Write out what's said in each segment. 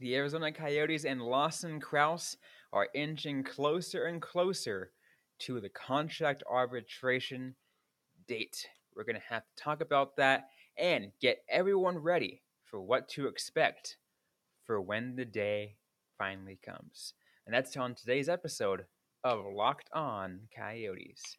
The Arizona Coyotes and Lawson Crouse are inching closer and closer to the contract arbitration date. We're going to have to talk about that and get everyone ready for what to expect for when the day finally comes. And that's on today's episode of Locked On Coyotes.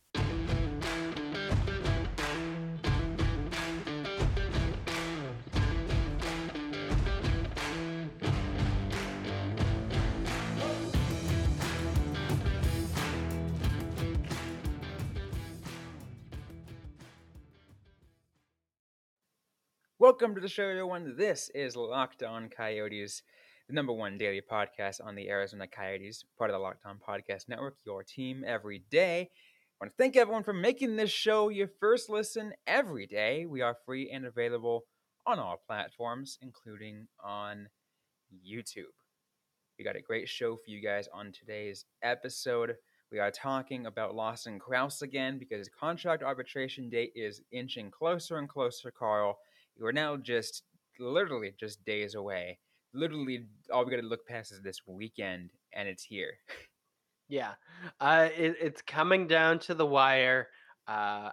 Welcome to the show, everyone. This is Locked On Coyotes, the number one daily podcast on the Arizona Coyotes, part of the Locked On Podcast Network, your team every day. I want to thank everyone for making this show your first listen every day. We are free and available on all platforms, including on YouTube. We got a great show for you guys on today's episode. We are talking about Lawson Crouse again because his contract arbitration date is inching closer and closer, Carl. We're now just literally just days away. Literally, all we got to look past is this weekend, and it's here. Yeah, uh, it, it's coming down to the wire. Uh,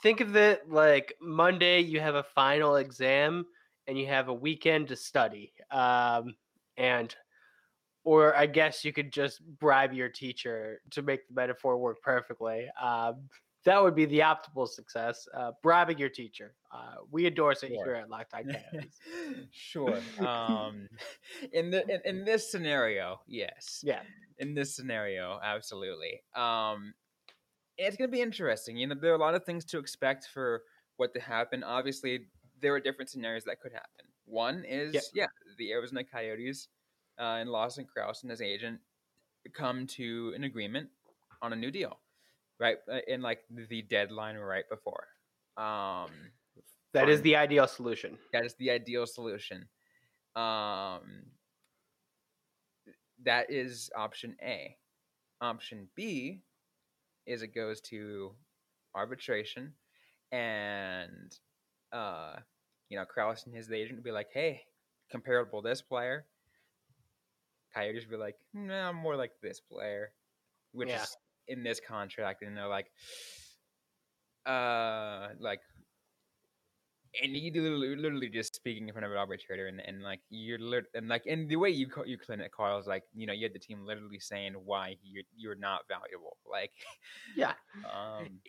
think of it like Monday, you have a final exam, and you have a weekend to study. Um, and or I guess you could just bribe your teacher to make the metaphor work perfectly. Um, that would be the optimal success. Uh, bribing your teacher. Uh, we endorse it sure. here at Locked On sure. Um, in the in, in, this scenario, yes. Yeah. In this scenario, absolutely. Um, it's going to be interesting. You know, there are a lot of things to expect for what to happen. Obviously, there are different scenarios that could happen. One is, yeah, yeah the Arizona Coyotes uh, and Lawson Crouse and his agent come to an agreement on a new deal right uh, in like the deadline right before. Um, that is the ideal solution. That is the ideal solution. Um, that is option A. Option B is it goes to arbitration, and uh, you know, Crouse and his agent would be like, "Hey, comparable this player." Coyotes would be like, "No, nah, more like this player," which yeah. is in this contract, and they're like, uh, like, and you literally, literally just speaking in front of an arbitrator, and, and like you're lit- and like and the way you you clean it, Carl is like you know you had the team literally saying why you're you're not valuable, like, yeah, um,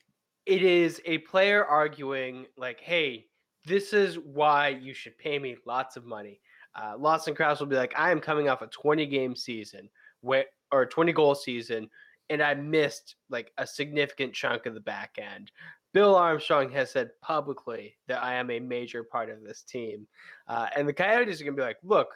it is a player arguing like, hey, this is why you should pay me lots of money. Uh, Lawson Crouse will be like, I am coming off a 20 game season, where or 20 goal season and I missed like a significant chunk of the back end. Bill Armstrong has said publicly that I am a major part of this team. Uh, and the Coyotes are going to be like, look,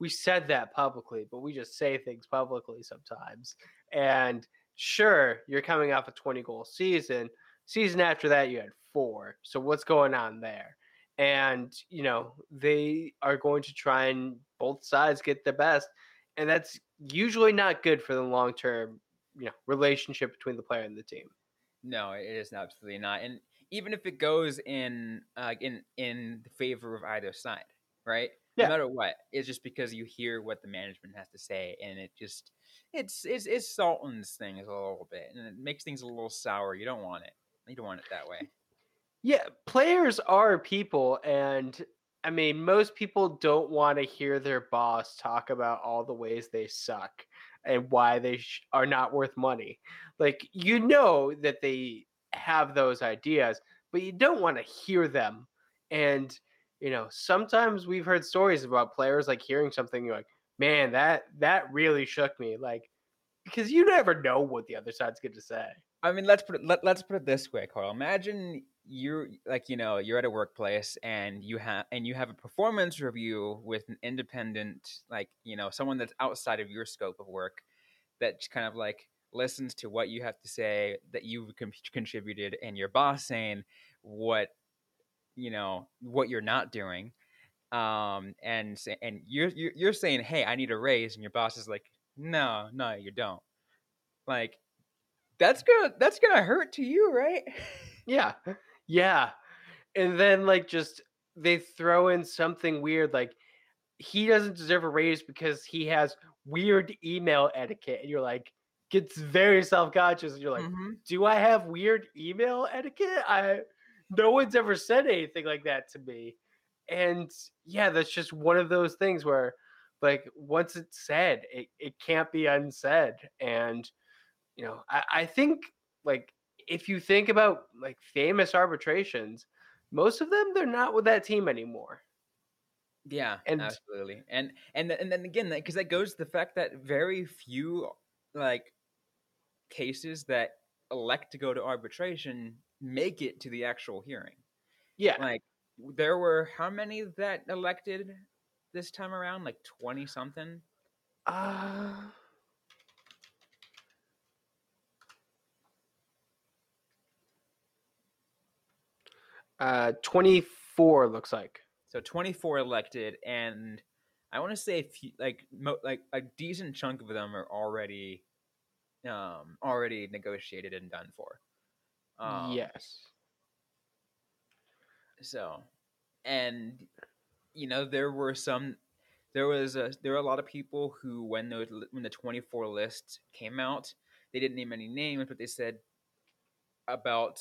we said that publicly, but we just say things publicly sometimes. And sure, you're coming off a 20 goal season. Season after that, you had four. So what's going on there? And, you know, they are going to try and both sides get the best. And that's usually not good for the long term you know relationship between the player and the team. No, it is absolutely not. And even if it goes in uh, in in the favor of either side, right? Yeah. No matter what, it's just because you hear what the management has to say, and it just it's it's it saltens things a little bit, and it makes things a little sour. You don't want it. You don't want it that way. Yeah, players are people, and I mean, most people don't want to hear their boss talk about all the ways they suck and why they sh- are not worth money. Like you know that they have those ideas, but you don't want to hear them. And you know, sometimes we've heard stories about players like hearing something you're like, "Man, that that really shook me." Like because you never know what the other side's going to say. I mean, let's put it let, let's put it this way, Carl. Imagine you're like you know you're at a workplace and you have and you have a performance review with an independent like you know someone that's outside of your scope of work that kind of like listens to what you have to say that you've contributed and your boss saying what you know what you're not doing um and and you're, you're you're saying hey i need a raise and your boss is like no no you don't like that's gonna that's gonna hurt to you, right? Yeah. Yeah. And then like just they throw in something weird like he doesn't deserve a raise because he has weird email etiquette and you're like gets very self-conscious and you're like Mhm. do i have weird email etiquette i no one's ever said anything like that to me and yeah that's just one of those things where like once it's said it, it can't be unsaid and you know I, I think like if you think about like famous arbitrations most of them they're not with that team anymore Yeah, And- absolutely. And and and then again, because that goes to the fact that very few like cases that elect to go to arbitration make it to the actual hearing. yeah Like there were how many that elected this time around? Like twenty something. uh, uh 24 looks like So twenty four elected, and I want to say a few, like mo- like a decent chunk of them are already um already negotiated and done for. Um, yes So, and you know, there were some, there was a, there were a lot of people who, when those, when the twenty four list came out, they didn't name any names, but they said about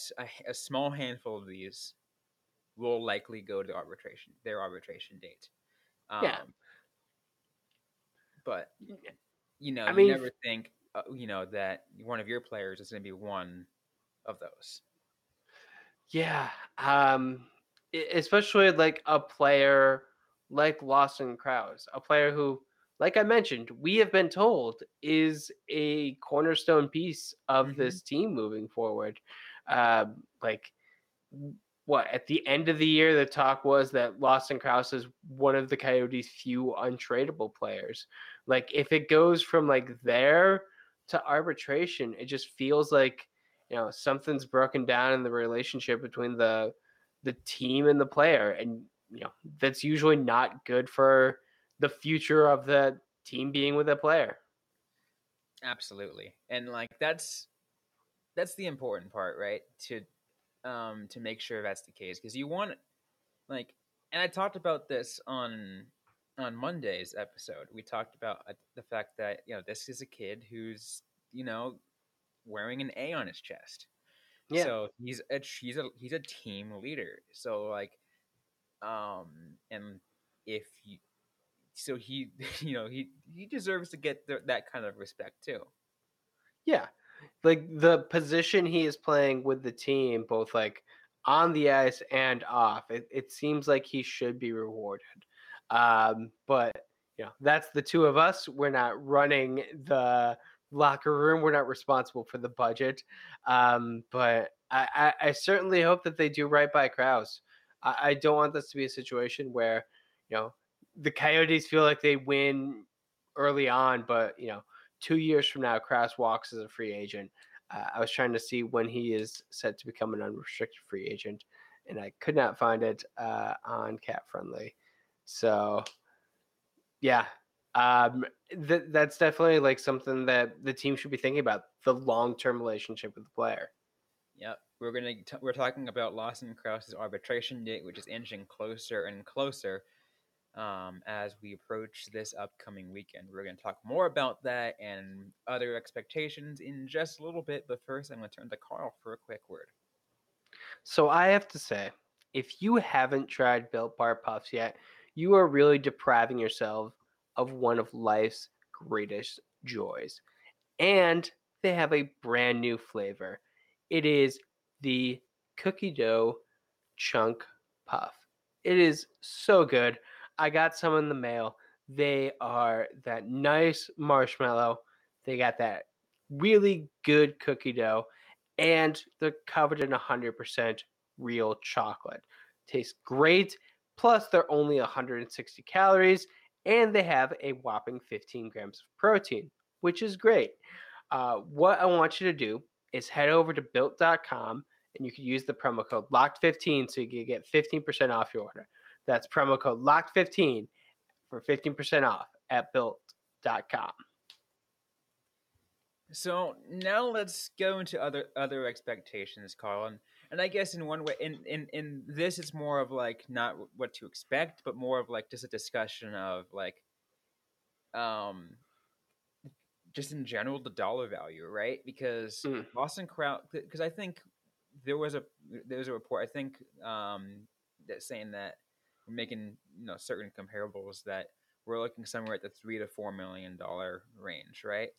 a small handful of these will likely go to arbitration, their arbitration date. Um, Yeah. But you know, I you mean, never think, uh, you know, that one of your players is going to be one of those. Yeah, um, especially like a player like Lawson Crouse, a player who, like I mentioned, we have been told is a cornerstone piece of Mhm. this team moving forward. Um, like, what at the end of the year, the talk was that Lawson Crouse is one of the Coyotes' few untradeable players. Like, if it goes from like there to arbitration, it just feels like you know something's broken down in the relationship between the the team and the player and you know that's usually not good for the future of the team being with a player Absolutely. And like that's that's the important part, right? To um to make sure that's the case because you want like and I talked about this on on Monday's episode. We talked about uh, the fact that, you know, this is a kid who's, you know, wearing an A on his chest. Yeah. So he's a he's a he's a team leader. So like um and if you so he you know he he deserves to get th- that kind of respect too. yeah like the position he is playing with the team both like on the ice and off it, it seems like he should be rewarded. Um but you know that's the two of us. We're not running the locker room. We're not responsible for the budget. Um but i i, I certainly hope that they do right by crouse. I, I don't want this to be a situation where you know the coyotes feel like they win early on but you know two years from now, Crouse walks as a free agent. Uh, I was trying to see when he is set to become an unrestricted free agent, and I could not find it uh, on Cap Friendly. So, yeah, um, th- that's definitely like something that the team should be thinking about the long term relationship with the player. Yep, we're gonna t- we're talking about Lawson Crouse's arbitration date, which is inching closer and closer um, as we approach this upcoming weekend. We're gonna talk more about that and other expectations in just a little bit. But first, I'm gonna turn to Carl for a quick word. So I have to say, if you haven't tried Built Bar Puffs yet, you are really depriving yourself of one of life's greatest joys. And they have a brand new flavor. It is the cookie dough chunk puff. It is so good. I got some in the mail. They are that nice marshmallow. They got that really good cookie dough and they're covered in 100% real chocolate. Tastes great. Plus, they're only 160 calories and they have a whopping 15 grams of protein, which is great. Uh, what I want you to do is head over to built.com and you can use the promo code LOCKED15 so you can get 15% off your order. That's promo code LOCK15 for 15% off at built.com. So now let's go into other other expectations, Carl. And, and I guess in one way, in, in in this, it's more of like not what to expect, but more of like just a discussion of like, um, just in general the dollar value, right? Because Mm. Lawson Crouse, because I think there was a there was a report I think um that saying that we're making you know certain comparables that we're looking somewhere at the three to four million dollar range, right?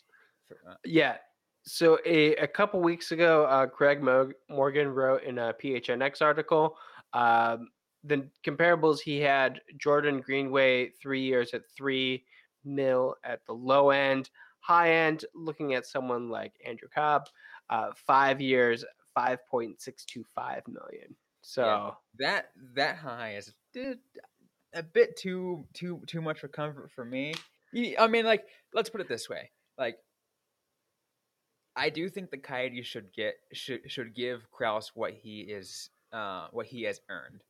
For, uh, Yeah. So a, a couple weeks ago, uh, Craig Mo- Morgan wrote in a PHNX article um, the comparables he had Jordan Greenway three years at three mil at the low end, high end looking at someone like Andrew Copp, uh, five years, five point six two five million. So that that high is d- a bit too too too much for comfort for me. I mean, like let's put it this way, like. I do think the Coyotes should get should should give Crouse what he is uh, what he has earned.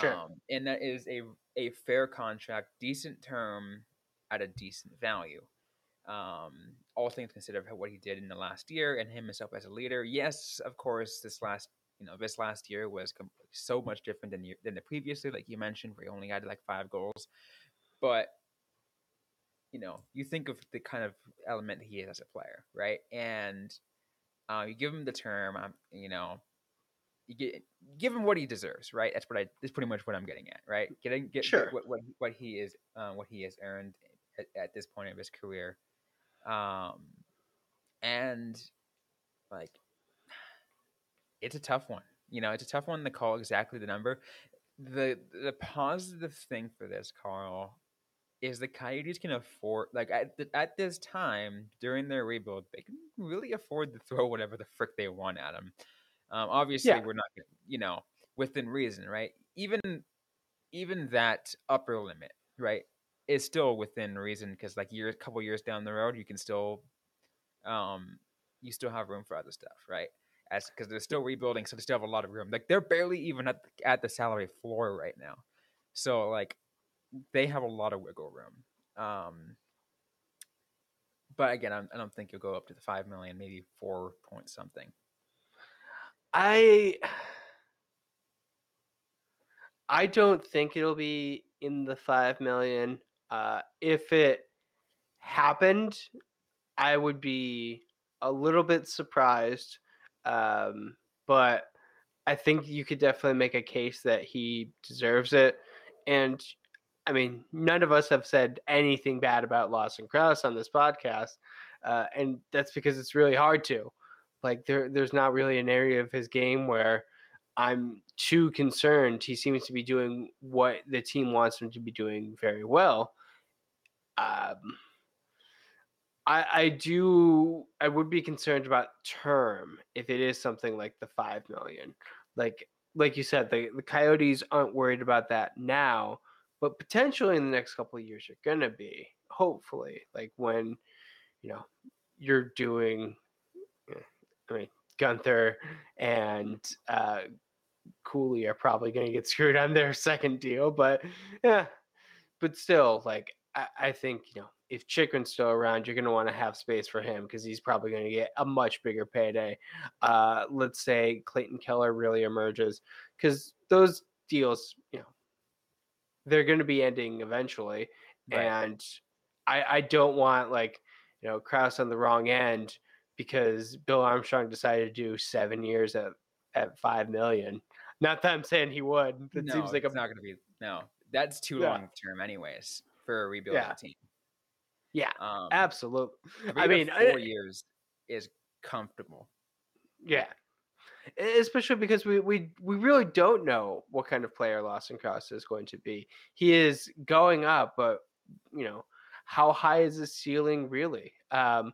Sure. Um, and that is a a fair contract, decent term at a decent value. Um, all things considered, what he did in the last year and him himself as a leader. Yes, of course, this last you know this last year was com- so much different than the, than the previous year, like you mentioned, where he only had like five goals. But you know, you think of the kind of element he is as a player, right? And uh, you give him the term, um, you know, you get give him what he deserves, right? That's what I. That's pretty much what I'm getting at, right? Getting get, Sure. get what, what what he is, uh, what he has earned at, at this point of his career, um, and like, it's a tough one. You know, it's a tough one to call exactly the number. The the positive thing for this, Carl, is the Coyotes can afford like at th- at this time during their rebuild, they can really afford to throw whatever the frick they want at them. Um, obviously, Yeah. we're not, you know, within reason, right? Even even that upper limit, right, is still within reason because like years, a couple years down the road, you can still, um, you still have room for other stuff, right? As because they're still rebuilding, so they still have a lot of room. Like they're barely even at the, at the salary floor right now, so like they have a lot of wiggle room. Um, but again, I'm, I don't think you'll go up to the five million, maybe four point something. I I don't think it'll be in the five million. Uh, if it happened, I would be a little bit surprised. Um, but I think you could definitely make a case that he deserves it. And I mean, none of us have said anything bad about Lawson Crouse on this podcast, uh, and that's because it's really hard to. Like there, there's not really an area of his game where I'm too concerned. He seems to be doing what the team wants him to be doing very well. Um, I, I do. I would be concerned about term if it is something like the five million. Like, like you said, the the Coyotes aren't worried about that now, but potentially in the next couple of years, you're gonna be. Hopefully, like when you know you're doing. eh, I mean, Guenther and uh, Cooley are probably to get screwed on their second deal, but yeah, but still, like I, I think you know if Chychrun's still around, you're going to want to have space for him because he's probably going to get a much bigger payday. Uh, let's say Clayton Keller really emerges because those deals, you know, they're going to be ending eventually, Right. and I, I don't want like you know Crouse on the wrong end because Bill Armstrong decided to do seven years at at five million. Not that I'm saying he would. That no, seems like a it's not going to be. No, that's too Yeah. long term, anyways, for a rebuilding Yeah. team. Yeah, Um, absolute. I mean, four I- years is comfortable. Yeah. Especially because we, we we really don't know what kind of player Lawson Crouse is going to be. He is going up, but you know, how high is his ceiling really? Um,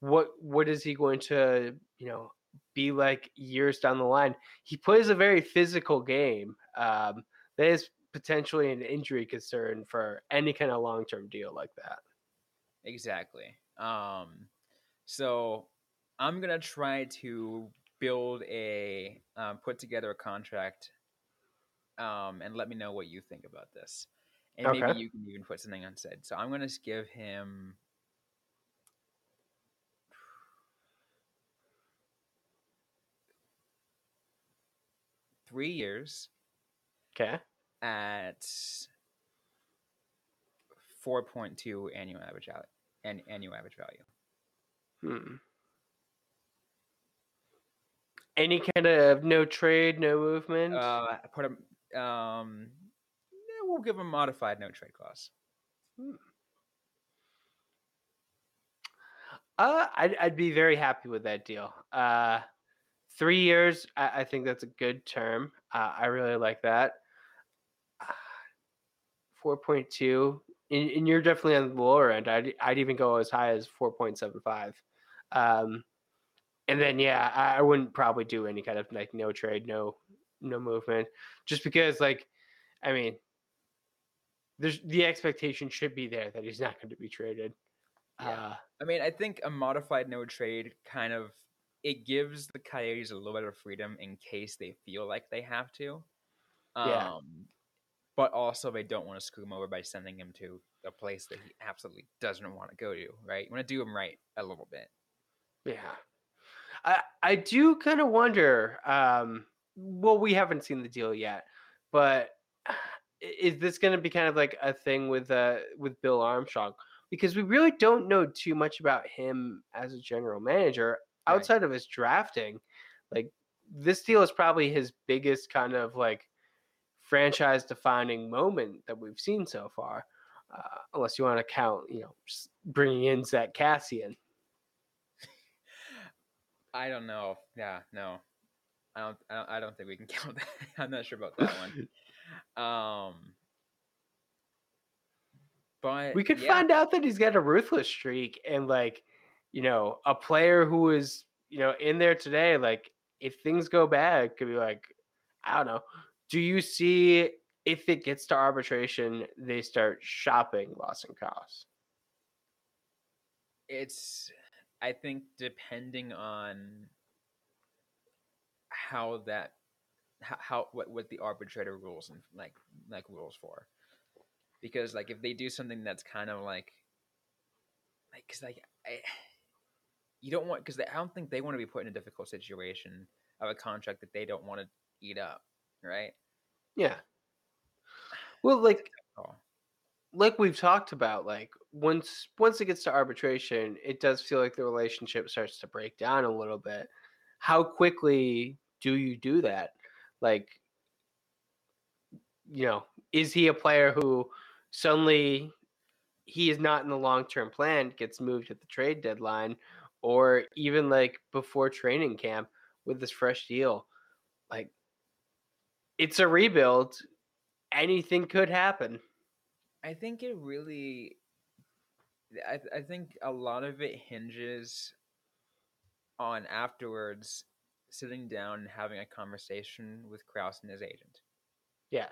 what what is he going to you know be like years down the line? He plays a very physical game. Um, that is potentially an injury concern for any kind of long term deal like that. Exactly. Um, so I'm gonna try to build a um, put together a contract, um, and let me know what you think about this, and okay. maybe you can even put something unsaid. So I'm gonna give him. Three years. Okay. At 4.2 annual average value and annual average value. Hmm. Any kind of no trade, no movement? Uh, I put him. Um, yeah, we'll give a modified no trade clause. Uh, I'd, I'd be very happy with that deal. Uh, three years, I, I think that's a good term. Uh, I really like that. Four point two, and, and you're definitely on the lower end. I'd I'd even go as high as four point seven five. Um, and then yeah, I, I wouldn't probably do any kind of like no trade, no no movement, just because like, I mean, there's the expectation should be there that he's not going to be traded. Yeah. Uh, I mean, I think a modified no trade kind of it gives the Coyotes a little bit of freedom in case they feel like they have to. Um, Yeah. But also, they don't want to screw him over by sending him to a place that he absolutely doesn't want to go to. Right? You want to do him right a little bit. Yeah. I I do kind of wonder um well we haven't seen the deal yet, but is this going to be kind of like a thing with uh with Bill Armstrong because we really don't know too much about him as a general manager Right. outside of his drafting. Like this deal is probably his biggest kind of like franchise defining moment that we've seen so far. Uh, unless you want to count, you know, bringing in Zack Kassian. I don't know. Yeah, no, I don't. I don't, I don't think we can count that. I'm not sure about that one. Um, but we could yeah, find out that he's got a ruthless streak and like you know a player who is you know in there today like if things go bad could be like i don't know do you see if it gets to arbitration they start shopping lawson crouse it's. I think depending on how that, how, how what what the arbitrator rules and like like rules for, because like if they do something that's kind of like, like because like I, you don't want because I don't think they want to be put in a difficult situation of a contract that they don't want to eat up, right? yeah. Well like like we've talked about like once once it gets to arbitration it does feel like the relationship starts to break down a little bit. How quickly do you do that? Like you know is he a player who suddenly he is not in the long-term plan gets moved at the trade deadline or even like before training camp with this fresh deal like it's a rebuild. Anything could happen. I think it really. I I think a lot of it hinges on afterwards sitting down and having a conversation with Crouse and his agent. Yeah.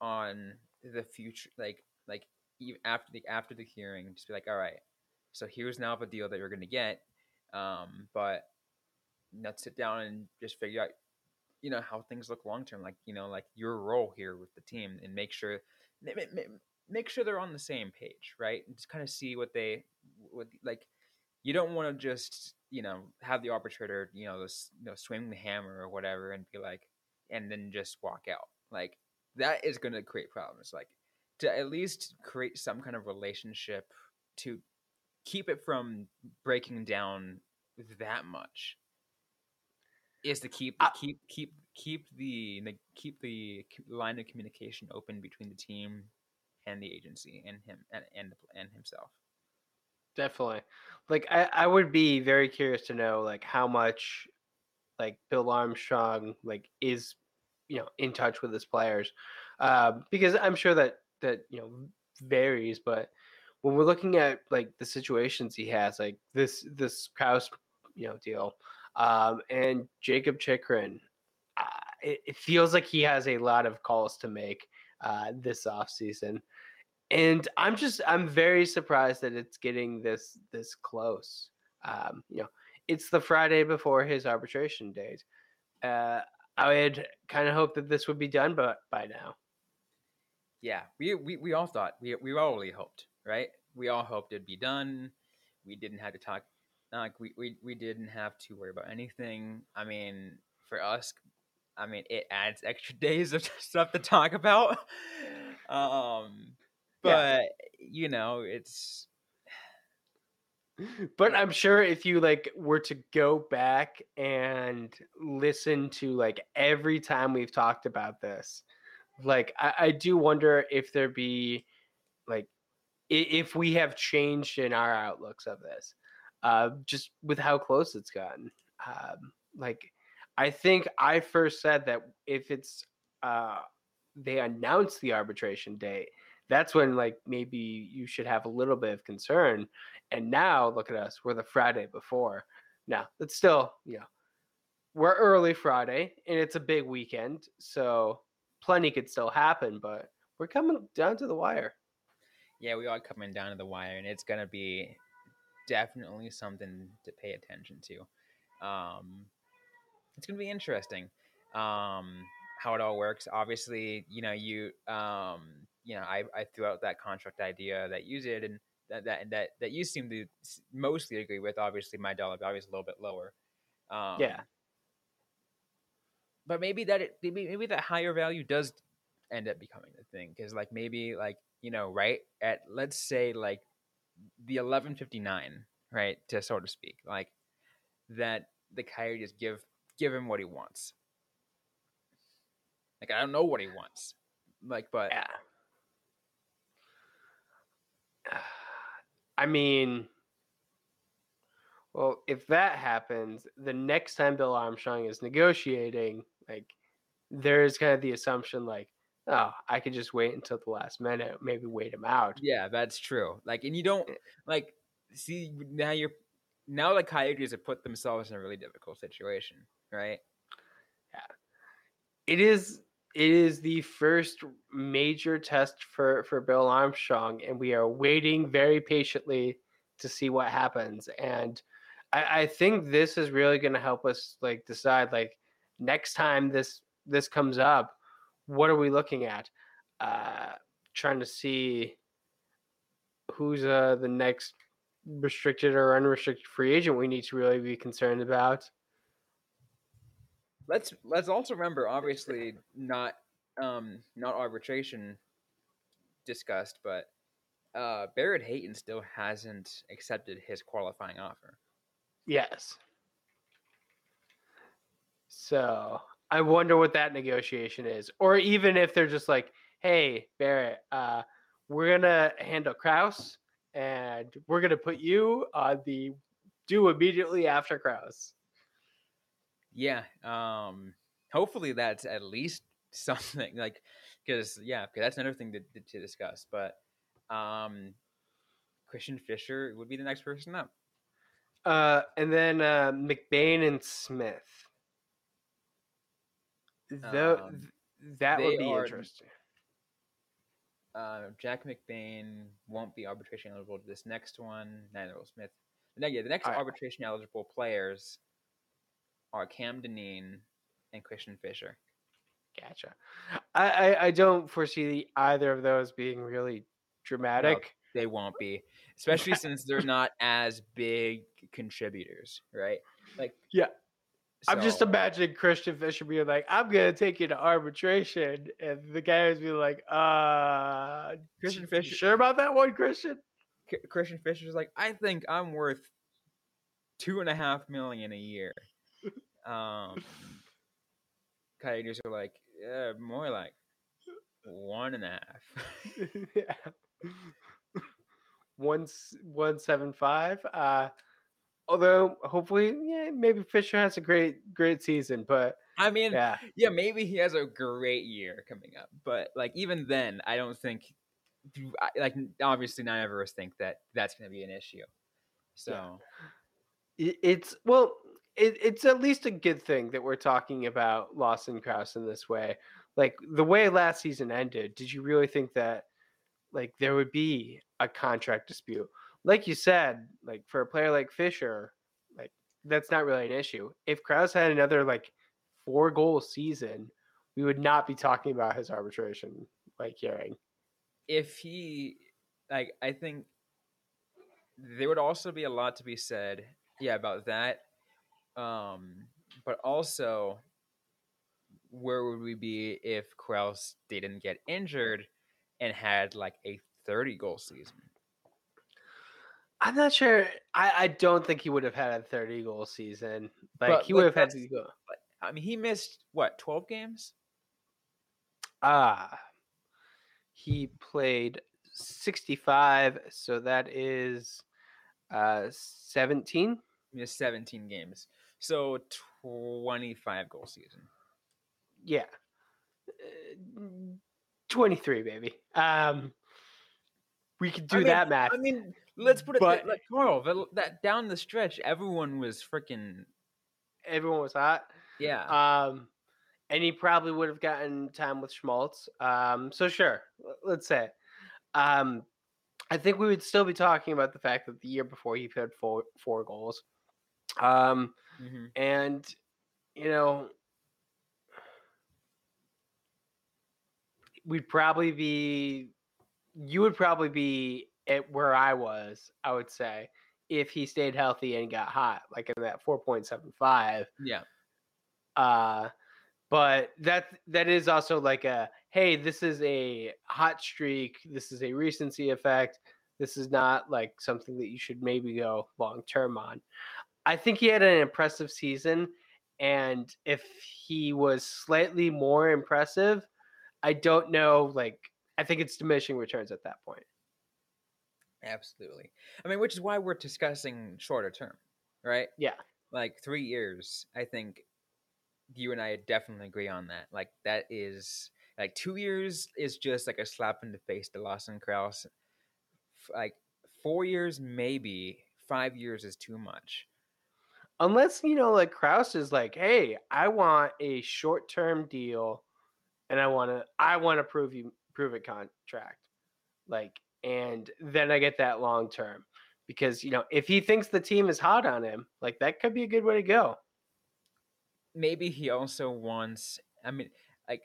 On the future, like like even after the after the hearing, just be like, all right, so here's now the deal that you're gonna get, um, but let's sit down and just figure out, you know, how things look long term, like you know, like your role here with the team, and make sure ma- ma- ma- make sure they're on the same page, right? And just kind of see what they what like. You don't want to just you know have the arbitrator you know this you know swing the hammer or whatever and be like and then just walk out like that is going to create problems like to at least create some kind of relationship to keep it from breaking down that much is to keep I- keep keep keep the the- keep the line of communication open between the team and the agency and him and and, and himself Definitely. Like I, I would be very curious to know like how much like Bill Armstrong like is you know in touch with his players. Um, because I'm sure that that you know varies, but when we're looking at like the situations he has, like this this Crouse you know deal, um, and Jakob Chychrun, uh, it, it feels like he has a lot of calls to make uh, this offseason and I'm just I'm very surprised that it's getting this this close. Um, you know, it's the Friday before his arbitration date. Uh, I had kind of hoped that this would be done, but by now, yeah we, we we all thought we we all really hoped right we all hoped it'd be done we didn't have to talk like we, we we didn't have to worry about anything i mean for us I mean, it adds extra days of stuff to talk about. Um, but yeah. you know, it's. But I'm sure if you like were to go back and listen to like every time we've talked about this, like I, I do wonder if there be like if we have changed in our outlooks of this, uh, just with how close it's gotten. Um, like, I think I first said that if it's uh, they announce the arbitration date, that's when like maybe you should have a little bit of concern. And now look at us, we're the Friday before. Now it's still, you know, we're early Friday and it's a big weekend, so plenty could still happen, but we're coming down to the wire. Yeah, we are coming down to the wire, and it's gonna be definitely something to pay attention to. Um, it's gonna be interesting um, how it all works. Obviously, you know, you um, you know, I, I threw out that contract idea that you did, and that that that that you seem to mostly agree with. Obviously, my dollar value is a little bit lower. Um, yeah, but maybe that it, maybe maybe that higher value does end up becoming the thing because like maybe like you know right at let's say like the 1159 right to so to speak like that the coyotes give give him what he wants. Like i don't know what he wants like but yeah. I mean well if that happens the next time bill armstrong is negotiating like there's kind of the assumption like oh, I could just wait until the last minute, maybe wait him out. Yeah, that's true. Like, and you don't eh. like see now you're now the Coyotes have put themselves in a really difficult situation, right? Yeah, it is. It is the first major test for for Bill Armstrong, and we are waiting very patiently to see what happens. And I, I think this is really going to help us like decide like next time this this comes up what are we looking at? Uh, trying to see who's uh, the next restricted or unrestricted free agent we need to really be concerned about. Let's let's also remember, obviously, not um, not arbitration discussed, but uh, Barrett Hayton still hasn't accepted his qualifying offer. Yes. So I wonder what that negotiation is, or even if they're just like, "Hey, Barrett, uh, we're gonna handle Crouse, and we're gonna put you on the do immediately after Crouse." Yeah. Um. Hopefully, that's at least something like because yeah, because that's another thing to, to discuss. But um, Christian Fischer would be the next person up. Uh, and then uh, McBain and Smith. Um, that would be are, interesting. Uh, Jack McBain won't be arbitration eligible to this next one. Neither will Smith. The, yeah, the next arbitration eligible players are Cam Dineen and Christian Fischer. Gotcha. I, I, I don't foresee either of those being really dramatic. No, they won't be, especially since they're not as big contributors, right? Like, yeah, so, I'm just imagining Christian Fischer being like, "I'm gonna take you to arbitration," and the guys be like, "Uh, Christian Fischer, sure about that one, Christian?" Christian Fischer's like, "I think I'm worth two and a half million a year." um, Coyotes are like, "Yeah, more like one and a half." yeah, one one seven five. Uh Although hopefully, yeah, maybe Fischer has a great great season, but I mean, yeah, yeah, maybe he has a great year coming up. But like even then, I don't think like obviously none of us think that that's going to be an issue. So yeah. it's well, it, it's at least a good thing that we're talking about Lawson Crouse in this way. Like the way last season ended, did you really think that like there would be a contract dispute? Like you said, like for a player like Fischer, like that's not really an issue. If Crouse had another like four goal season, we would not be talking about his arbitration like hearing. If he like I think there would also be a lot to be said, yeah, about that. Um, but also where would we be if Crouse didn't get injured and had like a 30 goal season? I'm not sure. I, I don't think he would have had a 30 goal season. Like But- he would but have had go. I mean, he missed what 12 games? Ah, he played 65, so that is uh 17. He missed 17 games, so 25 goal season. Yeah, Uh, 23, baby. Um, we could do I mean- that math. I mean, let's put it But- that, like Carl. That, that down the stretch, everyone was freaking Everyone was hot. yeah. Um, and he probably would have gotten time with Schmaltz. Um, so sure, let's say. Um, I think we would still be talking about the fact that the year before he had four four goals. Um, Mhm. and you know, we'd probably be, you would probably be at where I was. I would say if he stayed healthy and got hot, like in that four point seven five. Yeah, Uh, but that that is also like a hey, this is a hot streak. This is a recency effect. This is not like something that you should maybe go long term on. I think he had an impressive season, and if he was slightly more impressive, I don't know. Like, I think it's diminishing returns at that point. Absolutely. I mean, which is why we're discussing shorter term, right? Yeah. Like three years. I think you and I definitely agree on that. Like that is like two years is just like a slap in the face to Lawson Crouse. Like four years, maybe five years is too much. unless you know like Crouse is like, hey, I want a short term deal, and I want to I want to prove you prove it contract, like, and then I get that long term because you know if he thinks the team is hot on him, like that could be a good way to go. maybe he also wants i mean like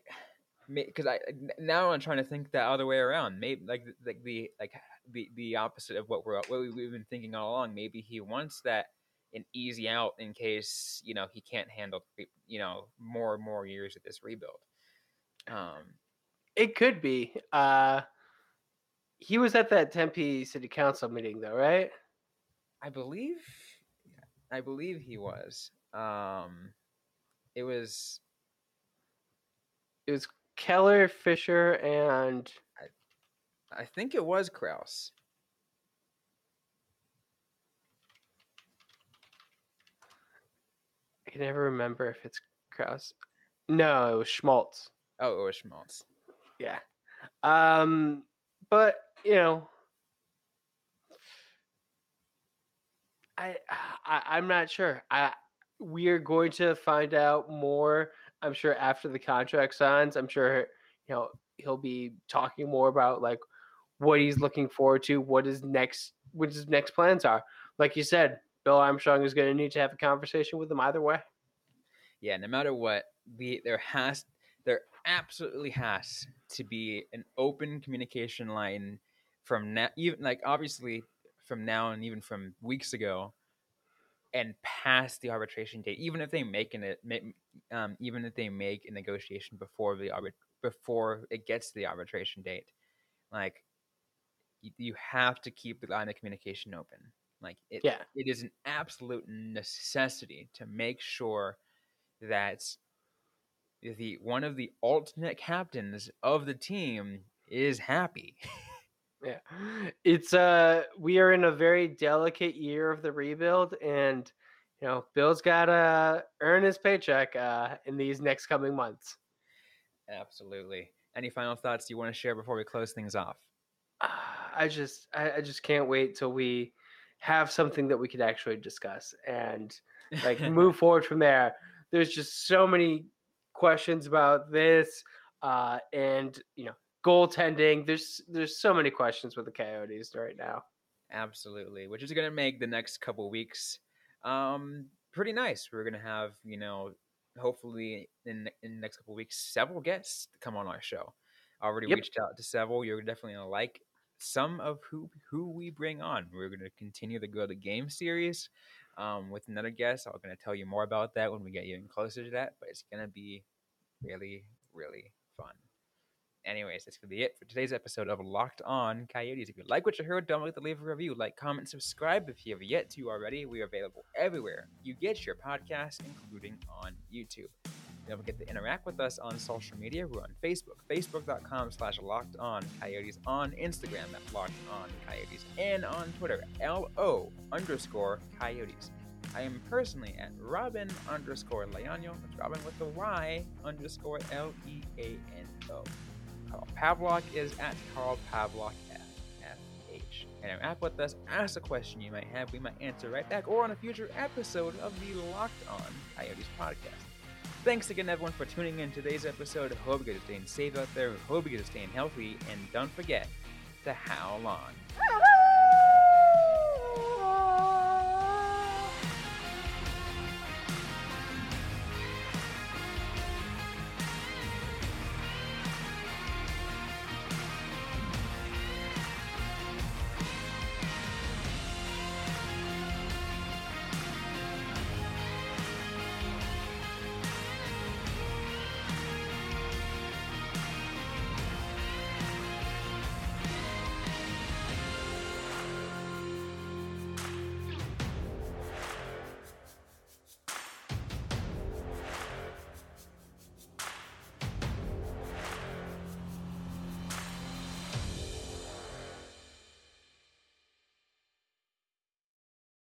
because I now i'm trying to think the other way around maybe like like the like the the opposite of what we're what we- we've been thinking all along maybe he wants that an easy out in case you know he can't handle you know more and more years of this rebuild um It could be. Uh, he was at that Tempe City Council meeting though, right? i believe i believe he was um it was It was Keller, Fischer, and i think it was crouse I can never remember if it's Crouse. No, it was Schmaltz. oh it was schmaltz Yeah. Um, but you know, I, I I'm not sure. I we are going to find out more. I'm sure after the contract signs. I'm sure you know he'll be talking more about like what he's looking forward to, what his next, what his next plans are. Like you said, Bill Armstrong is going to need to have a conversation with him either way. yeah no matter what the there has there absolutely has to be an open communication line from now even like obviously from now and even from weeks ago and past the arbitration date even if they make an it um, even if they make a negotiation before the arbit- before it gets to the arbitration date like you, you have to keep the line of communication open like it, Yeah. it is an absolute necessity to make sure that the one of the alternate captains of the team is happy. Yeah. It's uh we are in a very delicate year of the rebuild and you know, Bill's got to earn his paycheck uh in these next coming months. Absolutely. Any final thoughts you want to share before we close things off? Ah, I just I, I just can't wait till we have something that we could actually discuss and like move forward from there. There's just so many questions about this uh and you know, goaltending. There's there's so many questions with the Coyotes right now. Absolutely, which is going to make the next couple weeks um pretty nice. We're going to have, you know, hopefully in in the next couple weeks several guests come on our show. Already Yep. reached out to several. You're definitely going to like some of who who we bring on. We're going to continue the Go the Game series um, with another guest. I'm going to tell you more about that when we get even closer to that. But it's going to be really, really fun. Anyways, that's gonna be it for today's episode of Locked On Coyotes. If you like what you heard, don't forget to leave a review, like, comment, subscribe if you have yet to already. We are available everywhere you get your podcast, including on YouTube. Don't forget to interact with us on social media. We're on Facebook, facebook.com slash locked on coyotes, on Instagram at locked on coyotes, and on Twitter, LO underscore coyotes. I am personally at Robyn underscore Leano. That's Robyn with the Y underscore L E A N O. Uh, Carl Pavlock is at Carl Pavlock F F H. Interact with us, ask a question you might have, we might answer right back, or on a future episode of the Locked On Coyotes podcast. Thanks again, everyone, for tuning in today's episode. Hope you guys are staying safe out there. Hope you guys are staying healthy. And don't forget to howl on.